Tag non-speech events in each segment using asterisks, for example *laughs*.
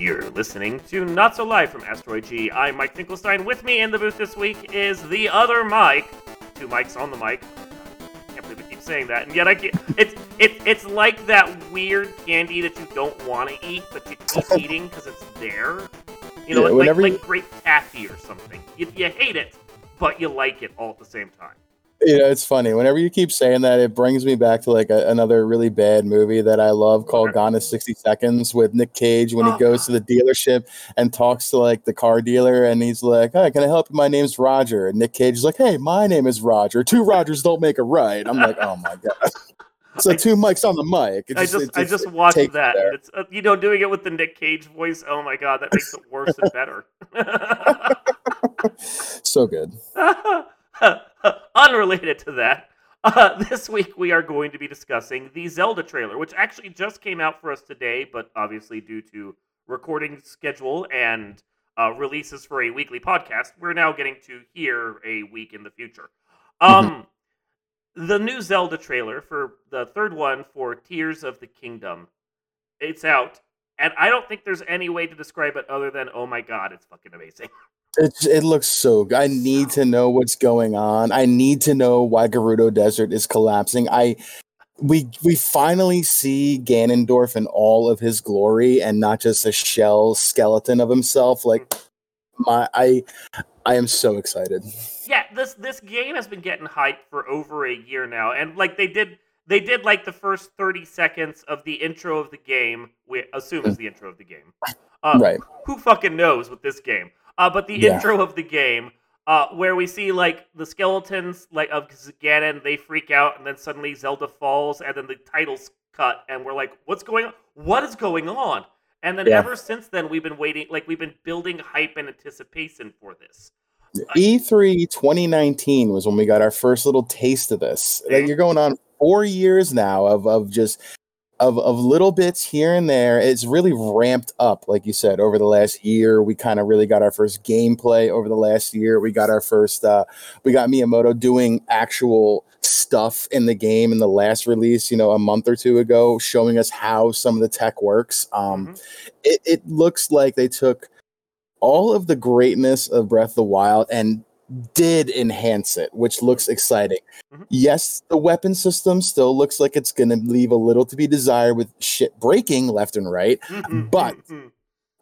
You're listening to Not So Live from Asteroid G. I'm Mike Finkelstein. With me in the booth this week is the other Mike. Two mics on the mic. I can't believe I keep saying that, and yet I can't. It's it's it's like that weird candy that you don't want to eat, but you keep *laughs* eating because it's there. You know, Yeah, like, like, you- like grape taffy or something. You, you hate it, but you like it all at the same time. You know, it's funny. Whenever you keep saying that, it brings me back to like a, another really bad movie that I love called. Gone in 60 Seconds with Nick Cage when he Oh. goes to the dealership and talks to like the car dealer and he's like, Hi, can I help you? My name's Roger. And Nick Cage is like, Hey, my name is Roger. Two Rogers don't make a right. I'm like, Oh my God. It's like two mics on the mic. It I just it I just it watched that. there. it's uh, you know doing it with the Nick Cage voice. Oh my god, that makes it worse and better. *laughs* So good. *laughs* Unrelated to that, *laughs* uh, this week we are going to be discussing the Zelda trailer, which actually just came out for us today, but obviously due to recording schedule and uh, releases for a weekly podcast, we're now getting to hear a week in the future. Um, the new Zelda trailer for the third one for Tears of the Kingdom, it's out, and I don't think there's any way to describe it other than oh my god, it's fucking amazing. *laughs* It, it looks so good. I need to know what's going on. I need to know why Gerudo Desert is collapsing. I we we finally see Ganondorf in all of his glory and not just a shell skeleton of himself. Like my I I am so excited. yeah this this game has been getting hyped for over a year now and like they did they did like the first 30 seconds of the intro of the game we assume is the intro of the game uh, Right. who fucking knows with this game uh, but the Yeah. intro of the game uh, where we see like the skeletons like of Ganon, they freak out, and then suddenly Zelda falls, and then the titles cut, and we're like, "What's going on? What is going on?" And then Yeah. ever since then, we've been waiting, like we've been building hype and anticipation for this. E3 2019 was when we got our first little taste of this. Mhm. you're going on four years now of of just of of little bits here and there. It's really ramped up, like you said, over the last year. We kind of really got our first gameplay over the last year. We got our first uh we got Miyamoto doing actual stuff in the game in the last release, you know, a month or two ago, showing us how some of the tech works. Um Mhm. it, it looks like they took all of the greatness of Breath of the Wild and did enhance it, which looks exciting. Mhm. Yes, the weapon system still looks like it's going to leave a little to be desired with shit breaking left and right. Mhm, But- mhm.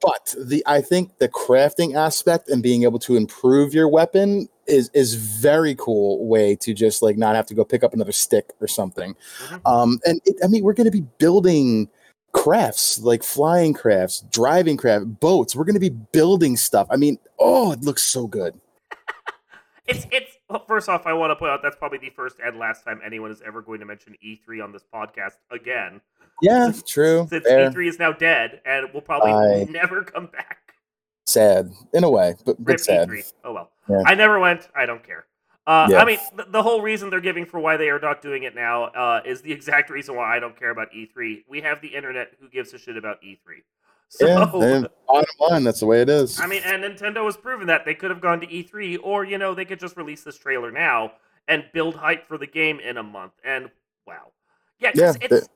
But the I think the crafting aspect and being able to improve your weapon is is very cool way to just like not have to go pick up another stick or something. Mhm. Um, and it, I mean, we're going to be building crafts like flying crafts, driving craft, boats. We're going to be building stuff. I mean, oh, it looks so good. It's it's well, first off, I want to point out that's probably the first and last time anyone is ever going to mention E3 on this podcast again. Yeah, true. Since Fair. E3 is now dead and will probably I- never come back. Sad in a way, but, but Rip sad. E3. Oh well. Yeah. I never went. I don't care. Uh, Yeah. I mean, the, the whole reason they're giving for why they are not doing it now uh, is the exact reason why I don't care about E3. We have the internet. Who gives a shit about E3? So, Yeah, *laughs* and bottom line, that's the way it is. I mean, and Nintendo has proven that they could have gone to E3, or you know, they could just release this trailer now and build hype for the game in a month. And wow, yeah, 'cause Yeah, it's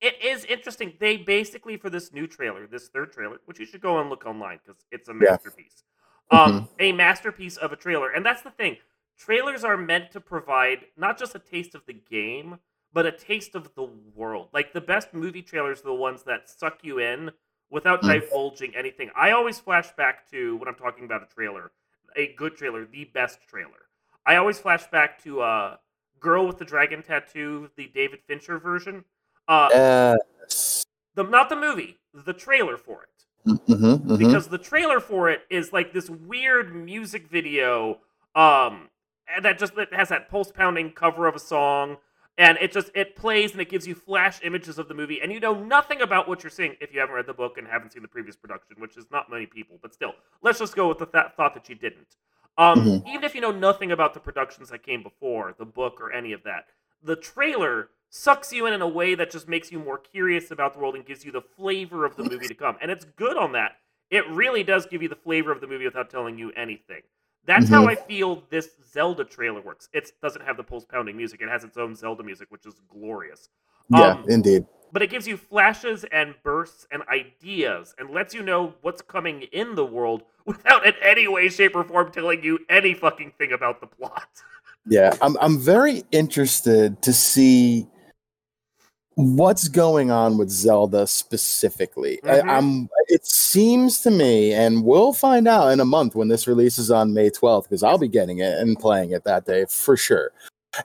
it is interesting. They basically for this new trailer, this third trailer, which you should go and look online because it's a Yeah. masterpiece. Um, Mm-hmm. a masterpiece of a trailer, and that's the thing. Trailers are meant to provide not just a taste of the game, but a taste of the world. Like the best movie trailers are the ones that suck you in without Mm. divulging anything. I always flash back to when I'm talking about a trailer, a good trailer, the best trailer. I always flash back to uh, Girl with the Dragon Tattoo, the David Fincher version. Uh, Yes. the not the movie, the trailer for it Mhm, mhm. because the trailer for it is like this weird music video um that just that has that pulse pounding cover of a song and it just it plays and it gives you flash images of the movie and you know nothing about what you're seeing if you haven't read the book and haven't seen the previous production which is not many people but still let's just go with the th- thought that you didn't um Mhm. even if you know nothing about the productions that came before the book or any of that the trailer sucks you in in a way that just makes you more curious about the world and gives you the flavor of the movie to come. And it's good on that. It really does give you the flavor of the movie without telling you anything. That's how Mhm. I feel this Zelda trailer works. It doesn't have the pulse pounding music. It has its own Zelda music, which is glorious. Yeah, Um, indeed. but it gives you flashes and bursts and ideas and lets you know what's coming in the world *laughs* without in any way, shape, or form telling you any fucking thing about the plot. *laughs* Yeah, I'm I'm very interested to see what's going on with Zelda specifically. Mhm. I, I'm it seems to me, and we'll find out in a month when this releases on May 12th, because I'll be getting it and playing it that day for sure.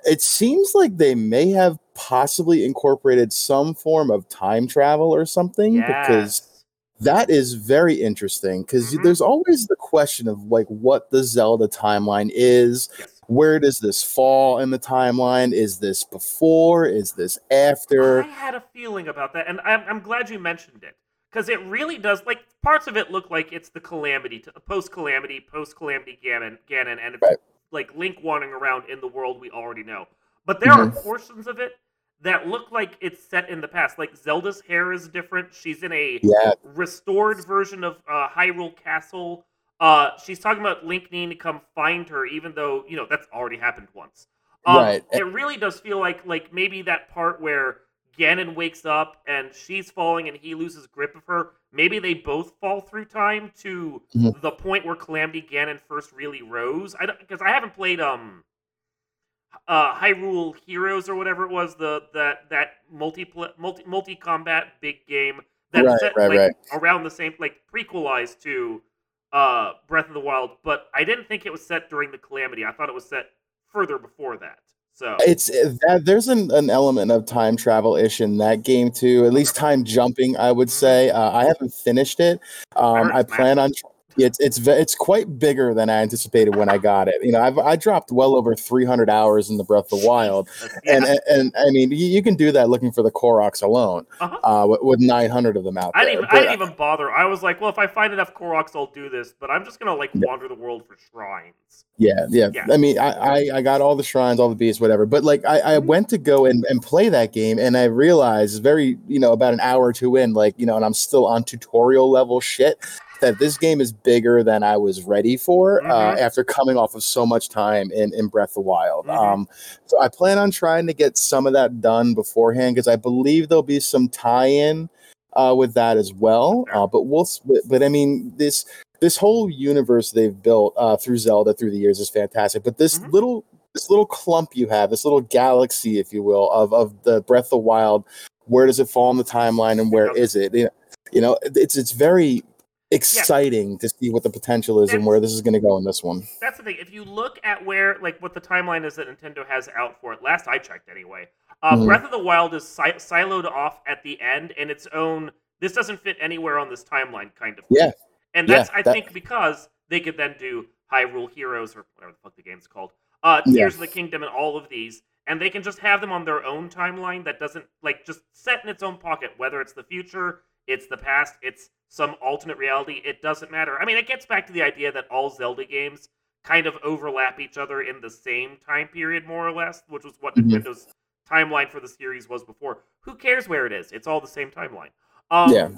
It seems like they may have possibly incorporated some form of time travel or something because that is very interesting because Mhm. there's always the question of like what the Zelda timeline is. Yes. Where does this fall in the timeline? Is this before? Is this after? I had a feeling about that, and I'm, I'm glad you mentioned it because it really does. Like parts of it look like it's the calamity, post calamity, post calamity Ganon, Ganon, and it's Right. like Link wandering around in the world we already know. But there are Mhm. portions of it that look like it's set in the past. Like Zelda's hair is different. She's in a Yeah, restored version of uh, Hyrule Castle. Uh, she's talking about Link needing to come find her, even though you know that's already happened once. Um, Right. It really does feel like like maybe that part where Ganon wakes up and she's falling and he loses grip of her. Maybe they both fall through time to Mhm. the point where Calamity Ganon first really rose. I don't because I haven't played um uh Hyrule Heroes or whatever it was the that that multi multi multi combat big game that Right, set right, like right. around the same like prequelized to uh Breath of the Wild, but I didn't think it was set during the Calamity. I thought it was set further before that. So it's uh, that there's an, an element of time travel ish in that game too. At least time jumping, I would say. Uh, I haven't finished it. Um, I plan on. It's it's it's quite bigger than I anticipated when I got it. You know, I've I dropped well over 300 hours in the Breath of the Wild, *laughs* that's- and, and and I mean you, you can do that looking for the Koroks alone. Uh-huh. Uh, with, with 900 of them out I there. didn't, even, I didn't even bother. I was like, well, if I find enough Koroks, I'll do this. But I'm just gonna like Yeah. wander the world for shrines. Yeah, yeah. Yeah. I mean, I, I I got all the shrines, all the beasts, whatever. But like, I, I went to go and, and play that game, and I realized very, you know, about an hour or two in, like, you know, and I'm still on tutorial level shit. That this game is bigger than I was ready for uh, Mhm. after coming off of so much time in, in Breath of the Wild. Mhm. Um, so I plan on trying to get some of that done beforehand because I believe there'll be some tie-in uh, with that as well. Uh, but we'll, but, but I mean, this this whole universe they've built uh, through Zelda through the years is fantastic. But this Mhm. little this little clump you have, this little galaxy, if you will, of of the Breath of the Wild, where does it fall in the timeline, and where is it? You know, you know, it's it's very exciting to see what the potential is and It's- where this is going to go in this one. That's the thing. If you look at where like what the timeline is that Nintendo has out for it, last I checked anyway, uh, Mhm. Breath of the Wild is si- siloed off at the end in its own. This doesn't fit anywhere on this timeline, kind of. Yeah. and Yeah, that's I that- think because they could then do Hyrule Heroes or whatever the fuck the game's called, uh, Yeah. Tears of the Kingdom, and all of these, and they can just have them on their own timeline that doesn't like just set in its own pocket. Whether it's the future, it's the past, it's some alternate reality, it doesn't matter. I mean, it gets back to the idea that all Zelda games kind of overlap each other in the same time period, more or less, which was what Mhm. Nintendo's timeline for the series was before. Who cares where it is? It's all the same timeline. Um, yeah,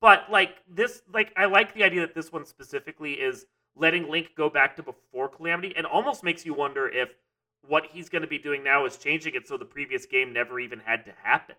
but like this, like I like the idea that this one specifically is letting Link go back to before Calamity, and almost makes you wonder if what he's going to be doing now is changing it so the previous game never even had to happen.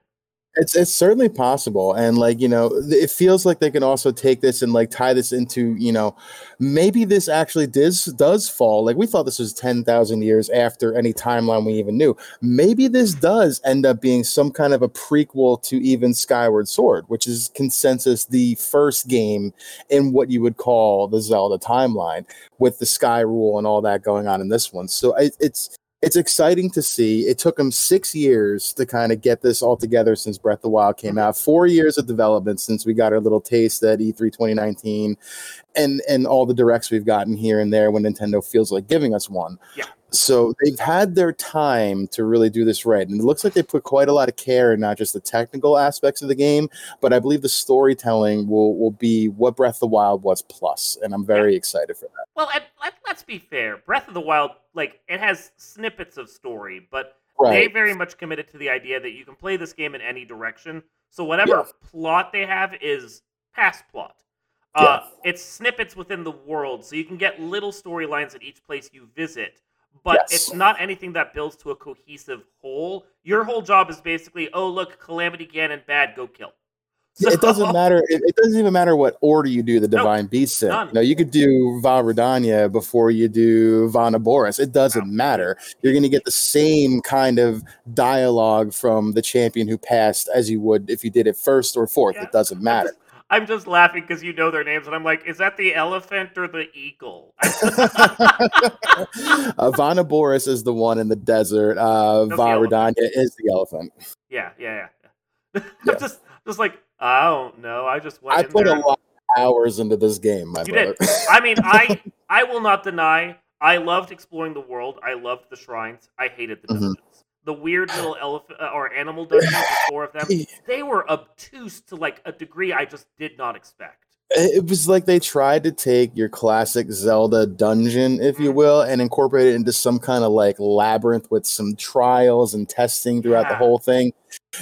It's it's certainly possible, and like you know, it feels like they can also take this and like tie this into you know, maybe this actually does does fall. Like we thought this was ten thousand years after any timeline we even knew. Maybe this does end up being some kind of a prequel to even Skyward Sword, which is consensus the first game in what you would call the Zelda timeline with the Sky Rule and all that going on in this one. So it, it's it's exciting to see. It took them six years to kind of get this all together since Breath of the Wild came mm-hmm. out. Four years of development since we got our little taste at E E3 2019, and and all the directs we've gotten here and there when Nintendo feels like giving us one. Yeah. So they've had their time to really do this right, and it looks like they put quite a lot of care in not just the technical aspects of the game, but I believe the storytelling will will be what Breath of the Wild was plus, and I'm very excited for that. Well, let, let's be fair. Breath of the Wild, like it has snippets of story, but they very much committed to the idea that you can play this game in any direction. So whatever plot they have is past plot. Uh, It's snippets within the world, so you can get little storylines at each place you visit. But Yes. it's not anything that builds to a cohesive whole. Your whole job is basically, oh look, Calamity Ganon bad, go kill. it doesn't matter. It, it doesn't even matter what order you do the No, divine beasts in. none. You you could do Vah Rudania before you do Vah Naboris. It doesn't No. matter. You're going to get the same kind of dialogue from the champion who passed as you would if you did it first or fourth. Yeah. It doesn't matter. I'm just laughing because you know their names, and I'm like, is that the elephant or the eagle? uh, *laughs* *laughs* Vah Naboris is the one in the desert. Uh, That's the Val elephant. Rudania is the elephant. yeah, yeah, yeah. *laughs* Yeah. I'm just, just like, I don't know. I just went I put there. a lot of hours into this game, my You brother. did. I mean, I I will not deny I loved exploring the world. I loved the shrines. I hated the Mhm. dungeons. The weird *sighs* little elephant uh, or animal dungeons, the four of them, *laughs* they were obtuse to like a degree I just did not expect. it was like they tried to take your classic Zelda dungeon, if you Mhm. will, and incorporate it into some kind of like labyrinth with some trials and testing throughout the whole thing.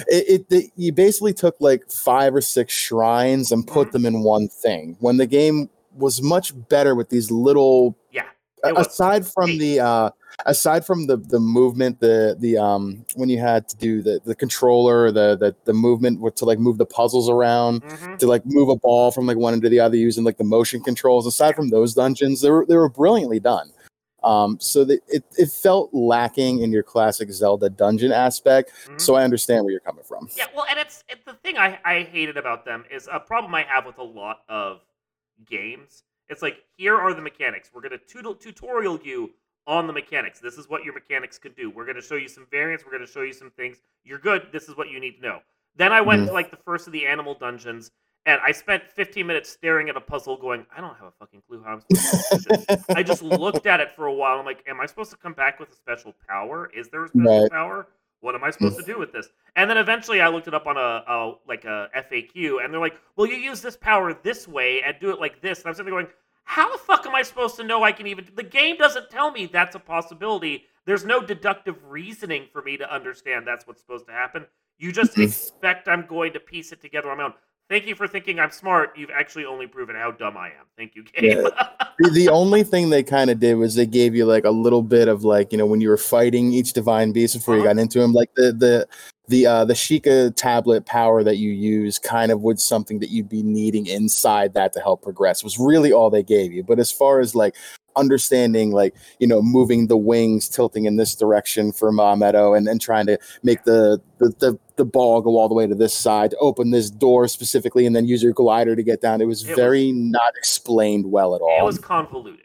It, it, the- you basically took like five or six shrines and put Mhm. them in one thing. When the game was much better with these little Yeah, it aside from the uh aside from the the movement the the um when you had to do the the controller the the, the movement to like move the puzzles around Mhm. to like move a ball from like one end to the other using like the motion controls aside from those dungeons they were they were brilliantly done um so that it, it felt lacking in your classic zelda dungeon aspect Mhm. so i understand where you're coming from Yeah, well, and it's, it's the thing I, I hated about them is a problem I have with a lot of games. It's like here are the mechanics. We're gonna tutor- tutorial you on the mechanics. This is what your mechanics could do. We're gonna show you some variants. We're gonna show you some things. You're good. This is what you need to know. Then I went Mhm. to like the first of the animal dungeons, and I spent 15 minutes staring at a puzzle, going, I don't have a fucking clue how I'm supposed to do this. I just looked at it for a while. I'm like, am I supposed to come back with a special power? Is there a *laughs* special Right. power? What am I supposed to do with this? And then eventually I looked it up on a, a like a FAQ, and they're like, "Well, you use this power this way and do it like this." And I'm sitting there going, "How the fuck am I supposed to know I can even?" The game doesn't tell me that's a possibility. There's no deductive reasoning for me to understand that's what's supposed to happen. You just Mhm. expect I'm going to piece it together on my own. Thank you for thinking I'm smart. You've actually only proven how dumb I am. Thank you, game. *laughs* the, the only thing they kind of did was they gave you like a little bit of like you know when you were fighting each divine beast before you Uh-huh. got into him like the the the uh the Sheikah tablet power that you use kind of was something that you'd be needing inside that to help progress was really all they gave you but as far as like understanding like you know moving the wings tilting in this direction for Medoh and then trying to make the, the the the ball go all the way to this side to open this door specifically and then use your glider to get down it was It was- very not explained well at all it was convoluted.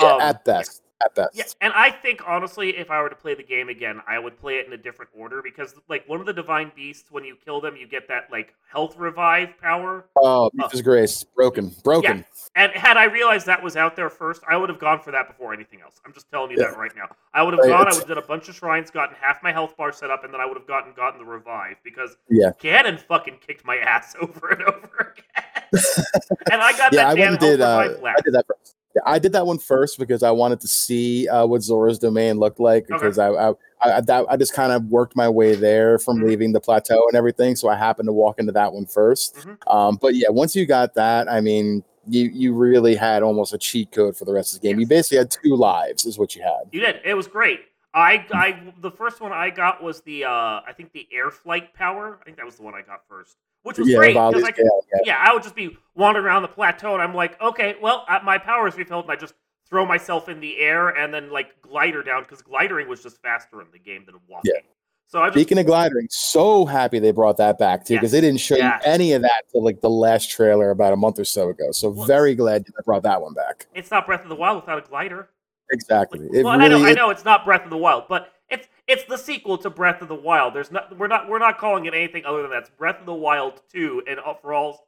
yeah, Um, at best. At best. Yeah, and I think honestly, if I were to play the game again, I would play it in a different order because, like, one of the divine beasts, when you kill them, you get that like health revive power. Oh, Mipha's Grace. Broken. Broken. And had I realized that was out there first, I would have gone for that before anything else. I'm just telling you Yeah. that right now. I would have Right, gone. I would have done a bunch of shrines, gotten half my health bar set up, and then I would have gotten gotten the revive because Yeah. Ganon fucking kicked my *laughs* ass over and over again. *laughs* and I got Yeah, I that went damn health did. Uh. I did that first. I did that one first because I wanted to see uh, what Zora's domain looked like because I, I, I, that, I just kind of worked my way there from Mhm. leaving the plateau and everything. So I happened to walk into that one first. 1st Mhm. Um, but yeah, once you got that, I mean, you you really had almost a cheat code for the rest of the game. You basically had two lives, is what you had. You did. It was great. I, I, the first one I got was the, uh, I think the air flight power. I think that was the one I got first, which was yeah, great because I could, yeah. yeah, I would just be wandering around the plateau and I'm like, okay, well, uh, my power is refilled, and I just throw myself in the air and then like glider down because glidering was just faster in the game than walking. Yeah. So I just Speaking of glidering, so happy they brought that back too because they didn't show Yes. you any of that till like the last trailer about a month or so ago. So Well, very glad they brought that one back. it's not Breath of the Wild without a glider. Exactly. Like, It well, and I know, really- I know it's not Breath of the Wild, but it's it's the sequel to Breath of the Wild. There's not we're not we're not calling it anything other than that's Breath of the Wild two, and uh, for all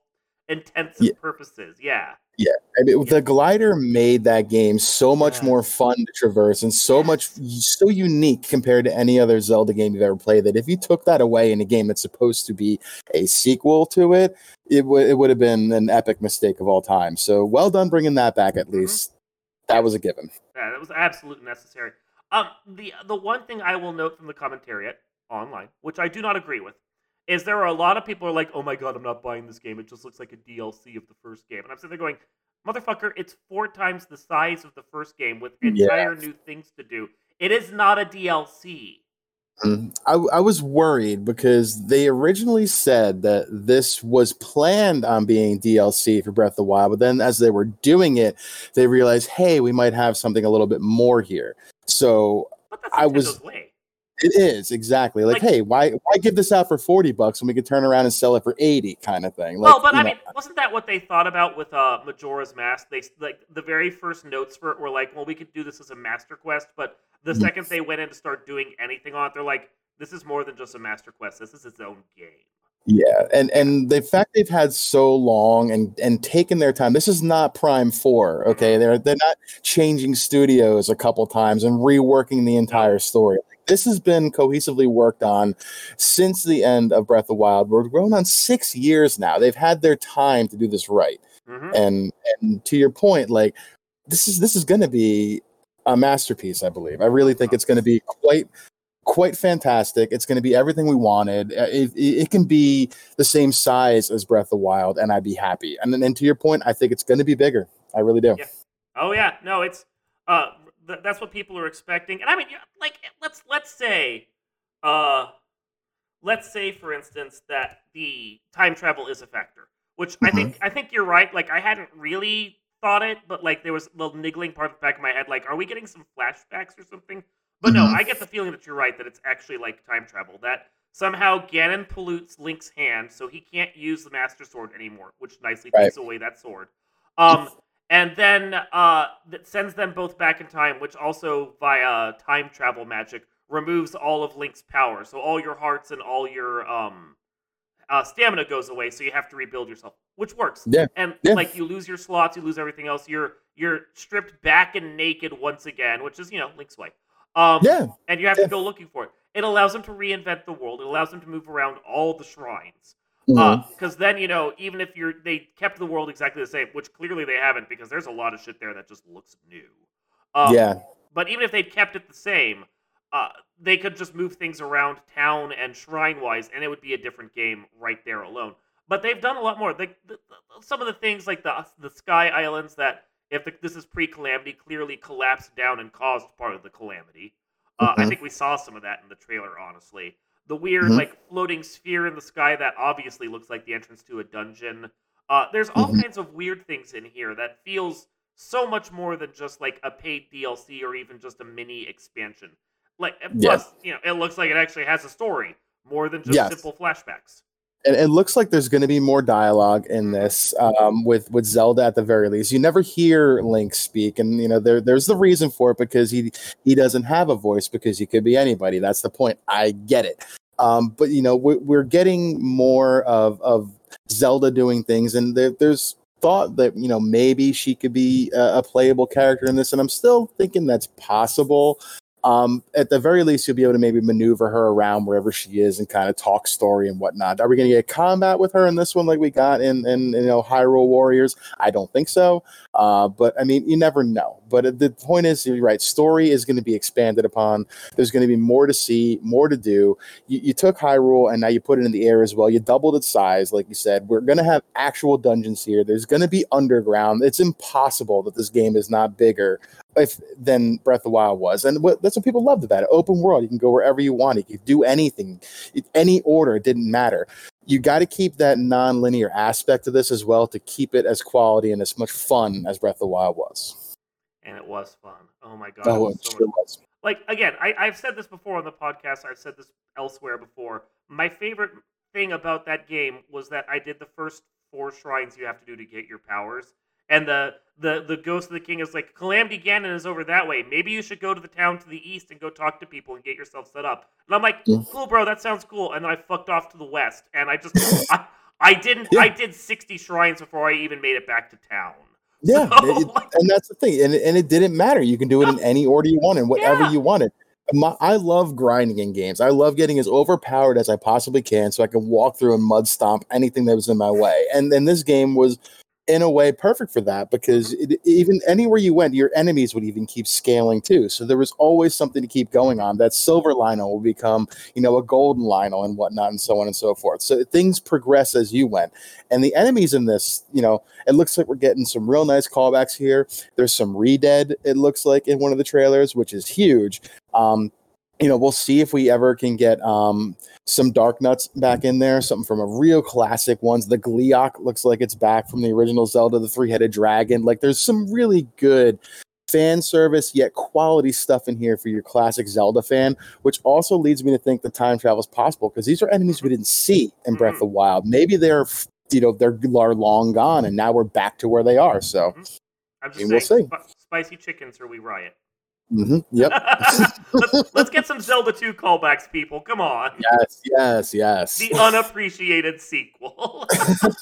intents and Yeah. purposes, yeah. I mean, the glider made that game so much Yes. more fun to traverse and so much so unique compared to any other Zelda game you've ever played. That if you took that away in a game that's supposed to be a sequel to it, it would it would have been an epic mistake of all time. So well done bringing that back. At Mhm. least that was a given. Yeah, that was absolutely necessary. Um, the the one thing I will note from the commentariat online, which I do not agree with, is there are a lot of people who are like, "Oh my god, I'm not buying this game. It just looks like a DLC of the first game." And I'm sitting there going, "Motherfucker, it's four times the size of the first game with entire new things to do. It is not a DLC. I, I was worried because they originally said that this was planned on being DLC for Breath of the Wild, but then as they were doing it, they realized, hey, we might have something a little bit more here. So But that's I was- way. It is exactly like, Like- hey, why why give this out for forty bucks when we could turn around and sell it for eighty, kind of thing. Like, well, but I know, mean, wasn't that what they thought about with uh, Majora's Mask? They like the very first notes for it were like, well, we could do this as a master quest, but the Mhm. second they went in to start doing anything on it, they're like, this is more than just a master quest. This is its own game. Yeah, and and the fact they've had so long and and taken their time. This is not Prime Four, okay? They're they're not changing studios a couple times and reworking the entire story. This has been cohesively worked on since the end of Breath of the Wild. We're going on six years now. They've had their time to do this right. hmm And and to your point, like this is this is going to be a masterpiece. I believe. I really think it's going to be quite quite fantastic. It's going to be everything we wanted. Uh, It, it, can be the same size as Breath of the Wild, and I'd be happy. And then, and to your point, I think it's going to be bigger. I really do. Yeah. Oh yeah, no, it's uh, th- that's what people are expecting. And I mean, like, let's let's say, uh, let's say for instance that the time travel is a factor, which I think I think you're right. Like, I hadn't really thought it, but like there was a little niggling part of the back of my head, like, are we getting some flashbacks or something? But no, Mhm. I get the feeling that you're right that it's actually like time travel. That somehow Ganon pollutes Link's hand, so he can't use the Master Sword anymore, which nicely Right. takes away that sword. Um, and then uh, that sends them both back in time, which also via time travel magic removes all of Link's power. So all your hearts and all your um, uh, stamina goes away, so you have to rebuild yourself, which works. Yeah, And yeah. like you lose your slots, you lose everything else. You're you're stripped back and naked once again, which is you know Link's way. Um, Yeah, and you have Yeah. to go looking for it. It allows them to reinvent the world. It allows them to move around all the shrines. Because then you know, even if you're they kept the world exactly the same, which clearly they haven't, because there's a lot of shit there that just looks new. Um, yeah, But even if they'd kept it the same, uh, they could just move things around town and shrine wise, and it would be a different game right there alone. But they've done a lot more. Like the, the, some of the things, like the the Sky Islands, that if the, this is pre-calamity, clearly collapsed down and caused part of the calamity. Uh, I Mhm. think we saw some of that in the trailer. Honestly, the weird Mhm. like floating sphere in the sky that obviously looks like the entrance to a dungeon. Uh, there's all Mhm. kinds of weird things in here that feels so much more than just like a paid DLC or even just a mini expansion. Like plus, you know, it looks like it actually has a story more than just Yes. simple flashbacks. and it looks like there's going to be more dialogue in this um, with with Zelda at the very least. You never hear Link speak, and you know there there's the reason for it because he he doesn't have a voice because he could be anybody. That's the point. I get it. Um, but you know we're, we're getting more of of Zelda doing things, and there, there's thought that you know maybe she could be a, a playable character in this, and I'm still thinking that's possible um, at the very least, you'll be able to maybe maneuver her around wherever she is and kind of talk story and whatnot. Are we going to get combat with her in this one like we got in, in, you know Hyrule Warriors? I don't think so. Uh, but I mean, you never know. But the point is, you're right. Story is going to be expanded upon. There's going to be more to see, more to do. You, you took Hyrule and now you put it in the air as well. You doubled its size, like you said. We're going to have actual dungeons here. There's going to be underground. It's impossible that this game is not bigger if than Breath of the Wild was, and what, that's what people loved about it. Open world, you can go wherever you want. You can do anything, any order. It didn't matter. You got to keep that non-linear aspect of this as well to keep it as quality and as much fun as Breath of the Wild was. And it was fun. Oh my god. Oh, it Oh, was so much was. like again, I, I've said this before on the podcast. I've said this elsewhere before. My favorite thing about that game was that I did the first four shrines you have to do to get your powers, and the the the ghost of the king is like Calamity Ganon is over that way. Maybe you should go to the town to the east and go talk to people and get yourself set up. And I'm like, cool, bro, that sounds cool. And then I fucked off to the west, and I just *laughs* I, I didn't Yeah. I did sixty shrines before I even made it back to town. *laughs* Yeah, So, it- like- and that's the thing, and it, and it didn't matter. You can do it in any order you want, and whatever Yeah. you wanted. My, I love grinding in games. I love getting as overpowered as I possibly can, so I can walk through and mud stomp anything that was in my way. And and this game was, in a way, perfect for that because it, even anywhere you went, your enemies would even keep scaling too. So there was always something to keep going on. That silver Lynel will become, you know, a golden Lynel and whatnot, and so on and so forth. So things progress as you went. And the enemies in this, you know, it looks like we're getting some real nice callbacks here. There's some re-dead, it looks like, in one of the trailers, which is huge. Um, you know, we'll see if we ever can get um, some Darknuts back in there, something from a real classic ones. The Gleeok looks like it's back from the original Zelda, the three headed dragon. Like, there's some really good fan service yet quality stuff in here for your classic Zelda fan, which also leads me to think that time travel is possible because these are enemies we didn't see in Breath of the Wild. Maybe they're you know they're are long gone and now we're back to where they are. So I'm just saying, we'll see. spicy chickens or we riot. Mm-hmm. Yep. *laughs* let's, let's, get some Zelda 2 callbacks, people. Come on. Yes, yes, yes. The unappreciated sequel.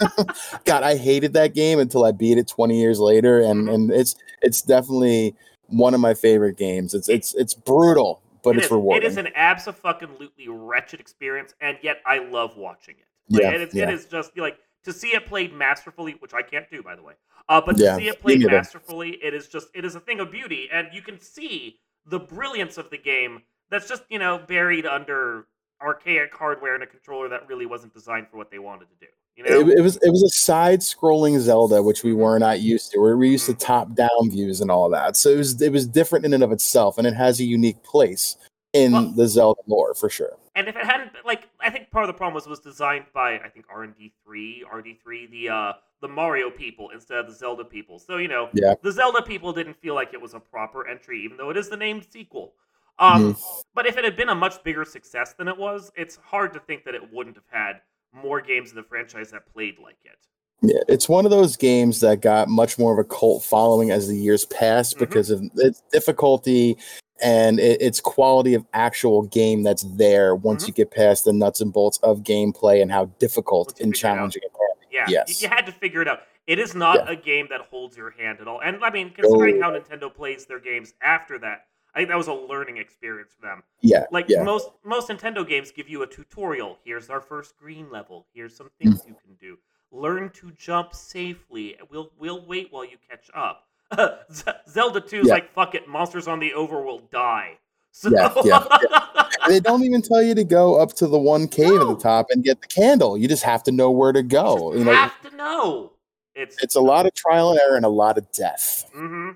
*laughs* God, I hated that game until I beat it 20 years later, and mm-hmm. and it's it's definitely one of my favorite games. It's it's it's brutal, but it it's is, rewarding. It is an absolutely wretched experience, and yet I love watching it. Like, yeah, it is, yeah. it is just like to see it played masterfully, which I can't do, by the way. Uh, but to see it played masterfully, it is just it is a thing of beauty, and you can see the brilliance of the game. That's just you know buried under archaic hardware and a controller that really wasn't designed for what they wanted to do. You know? it, it was it was a side-scrolling Zelda, which we were not used to. We were used mm-hmm. to top-down views and all that, so it was it was different in and of itself, and it has a unique place in well, the Zelda lore for sure. And if it hadn't, like, I think part of the problem was it was designed by I think R and D three, R D three, the uh the Mario people instead of the Zelda people. So you know, yeah. the Zelda people didn't feel like it was a proper entry, even though it is the named sequel. Um, mm-hmm. But if it had been a much bigger success than it was, it's hard to think that it wouldn't have had more games in the franchise that played like it. Yeah, it's one of those games that got much more of a cult following as the years passed mm-hmm. because of its difficulty and it, it's quality of actual game that's there once mm-hmm. you get past the nuts and bolts of gameplay and how difficult and challenging it, it Yeah, yes. you had to figure it out. It is not yeah. a game that holds your hand at all. And I mean, considering oh. how Nintendo plays their games after that, I think that was a learning experience for them. Yeah, like yeah. most most Nintendo games give you a tutorial. Here's our first green level. Here's some things mm. you can do. Learn to jump safely. We'll we'll wait while you catch up. *laughs* Zelda 2 is yeah. like, fuck it, monsters on the overworld die. *laughs* So... Yeah, yeah, yeah, They don't even tell you to go up to the one cave no. at the top and get the candle. You just have to know where to go. You, you know, have to know. It's it's a lot of trial and error and a lot of death. Mm-hmm.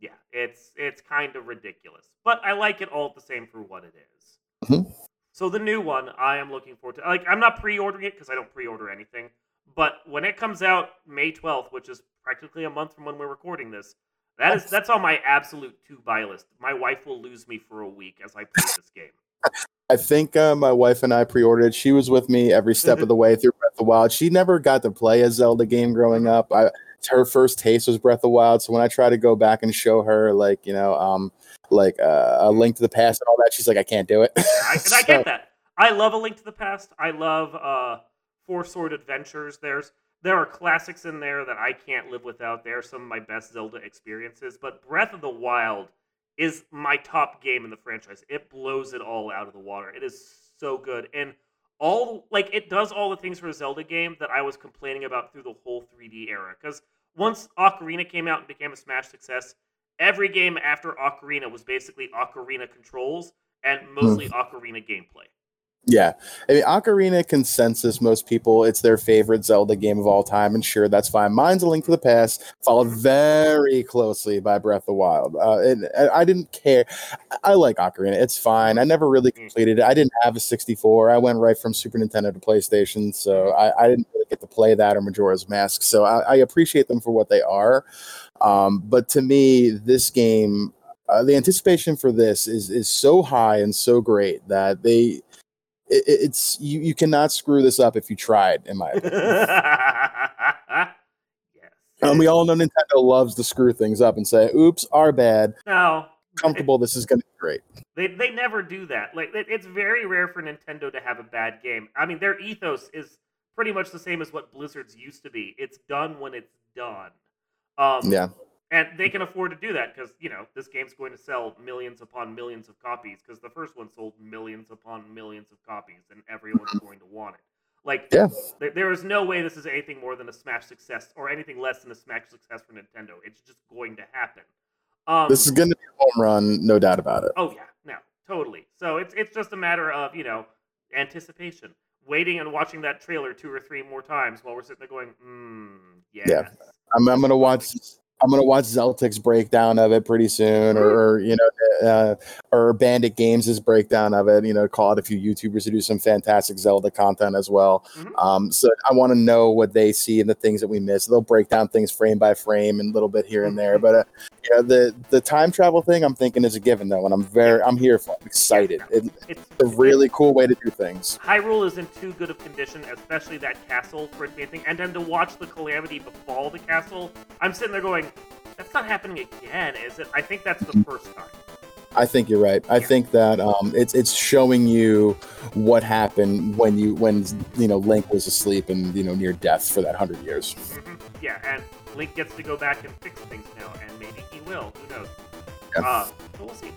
Yeah, it's it's kind of ridiculous, but I like it all the same for what it is. Mm-hmm. So the new one, I am looking forward to. Like, I'm not pre-ordering it because I don't pre-order anything. But when it comes out May 12th, which is practically a month from when we're recording this. That is that's on my absolute to buy list. My wife will lose me for a week as I play *laughs* this game. I think uh, my wife and I pre-ordered. She was with me every step of the way through Breath of the Wild. She never got to play a Zelda game growing up. I, her first taste was Breath of the Wild. So when I try to go back and show her, like you know, um, like uh, a Link to the Past and all that, she's like, I can't do it. I, and *laughs* so, I get that. I love a Link to the Past. I love uh, Four Sword Adventures. There's there are classics in there that I can't live without. They're some of my best Zelda experiences, but Breath of the Wild is my top game in the franchise. It blows it all out of the water. It is so good. And all like it does all the things for a Zelda game that I was complaining about through the whole 3D era. Because once Ocarina came out and became a smash success, every game after Ocarina was basically Ocarina controls and mostly mm. Ocarina gameplay. Yeah, I mean, Ocarina consensus. Most people, it's their favorite Zelda game of all time, and sure, that's fine. Mine's A Link to the Past, followed very closely by Breath of the Wild. Uh, and I didn't care. I like Ocarina; it's fine. I never really mm. completed it. I didn't have a 64. I went right from Super Nintendo to PlayStation, so I, I didn't really get to play that or Majora's Mask. So I, I appreciate them for what they are. Um, but to me, this game, uh, the anticipation for this is is so high and so great that they it, it's you, you cannot screw this up if you tried, in my opinion. *laughs* yes. And we all know Nintendo loves to screw things up and say, "Oops, our bad." No, comfortable. This is going to be great. They they never do that. Like it's very rare for Nintendo to have a bad game. I mean, their ethos is pretty much the same as what Blizzard's used to be. It's done when it's done. Um, yeah and they can afford to do that because you know this game's going to sell millions upon millions of copies because the first one sold millions upon millions of copies and everyone's mm-hmm. going to want it. Like yeah. there, there is no way this is anything more than a smash success or anything less than a smash success for nintendo. It's just going to happen. Um, this is going to be a home run no doubt about it. Oh yeah. No totally. So it's it's just a matter of you know anticipation. Waiting and watching that trailer two or three more times while we're sitting there going mm, yes. yeah I'm, I'm going to watch I'm gonna watch Zeltik's breakdown of it pretty soon, or, or you know, uh, or Bandit Games' breakdown of it. You know, call it a few YouTubers who do some fantastic Zelda content as well. Mhm. Um, so I want to know what they see and the things that we miss. They'll break down things frame by frame and a little bit here and there. But uh, you know, the the time travel thing, I'm thinking is a given though, and I'm very I'm here for. it. I'm excited. It, It's it's a really cool way to do things. Hyrule is in too good of condition, especially that castle for it to be a thing. And then to watch the calamity befall the castle, I'm sitting there going, "That's not happening again, is it?" I think that's the first time. I think you're right. I think that um, it's it's showing you what happened when you when you know Link was asleep and you know near death for that hundred years. hmm Yeah, and Link gets to go back and fix things now, and maybe he will. Who knows? Yeah. Uh, but we'll see.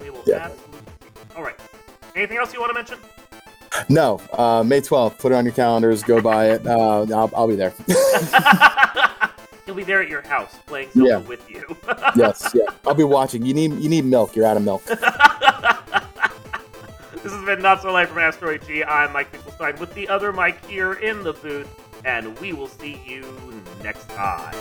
We will Yeah. absolutely see. All right. Anything else you want to mention? No, uh, May 12th. Put it on your calendars. Go buy it. Uh, I'll, I'll be there. *laughs* *laughs* *laughs* He'll be there at your house playing Zelda Yeah. with you. *laughs* yes, yeah. I'll be watching. You need you need milk. You're out of milk. *laughs* this has been Not So Light from Asteroid G. I'm Mike Finkelstein with the other Mike here in the booth, and we will see you next time.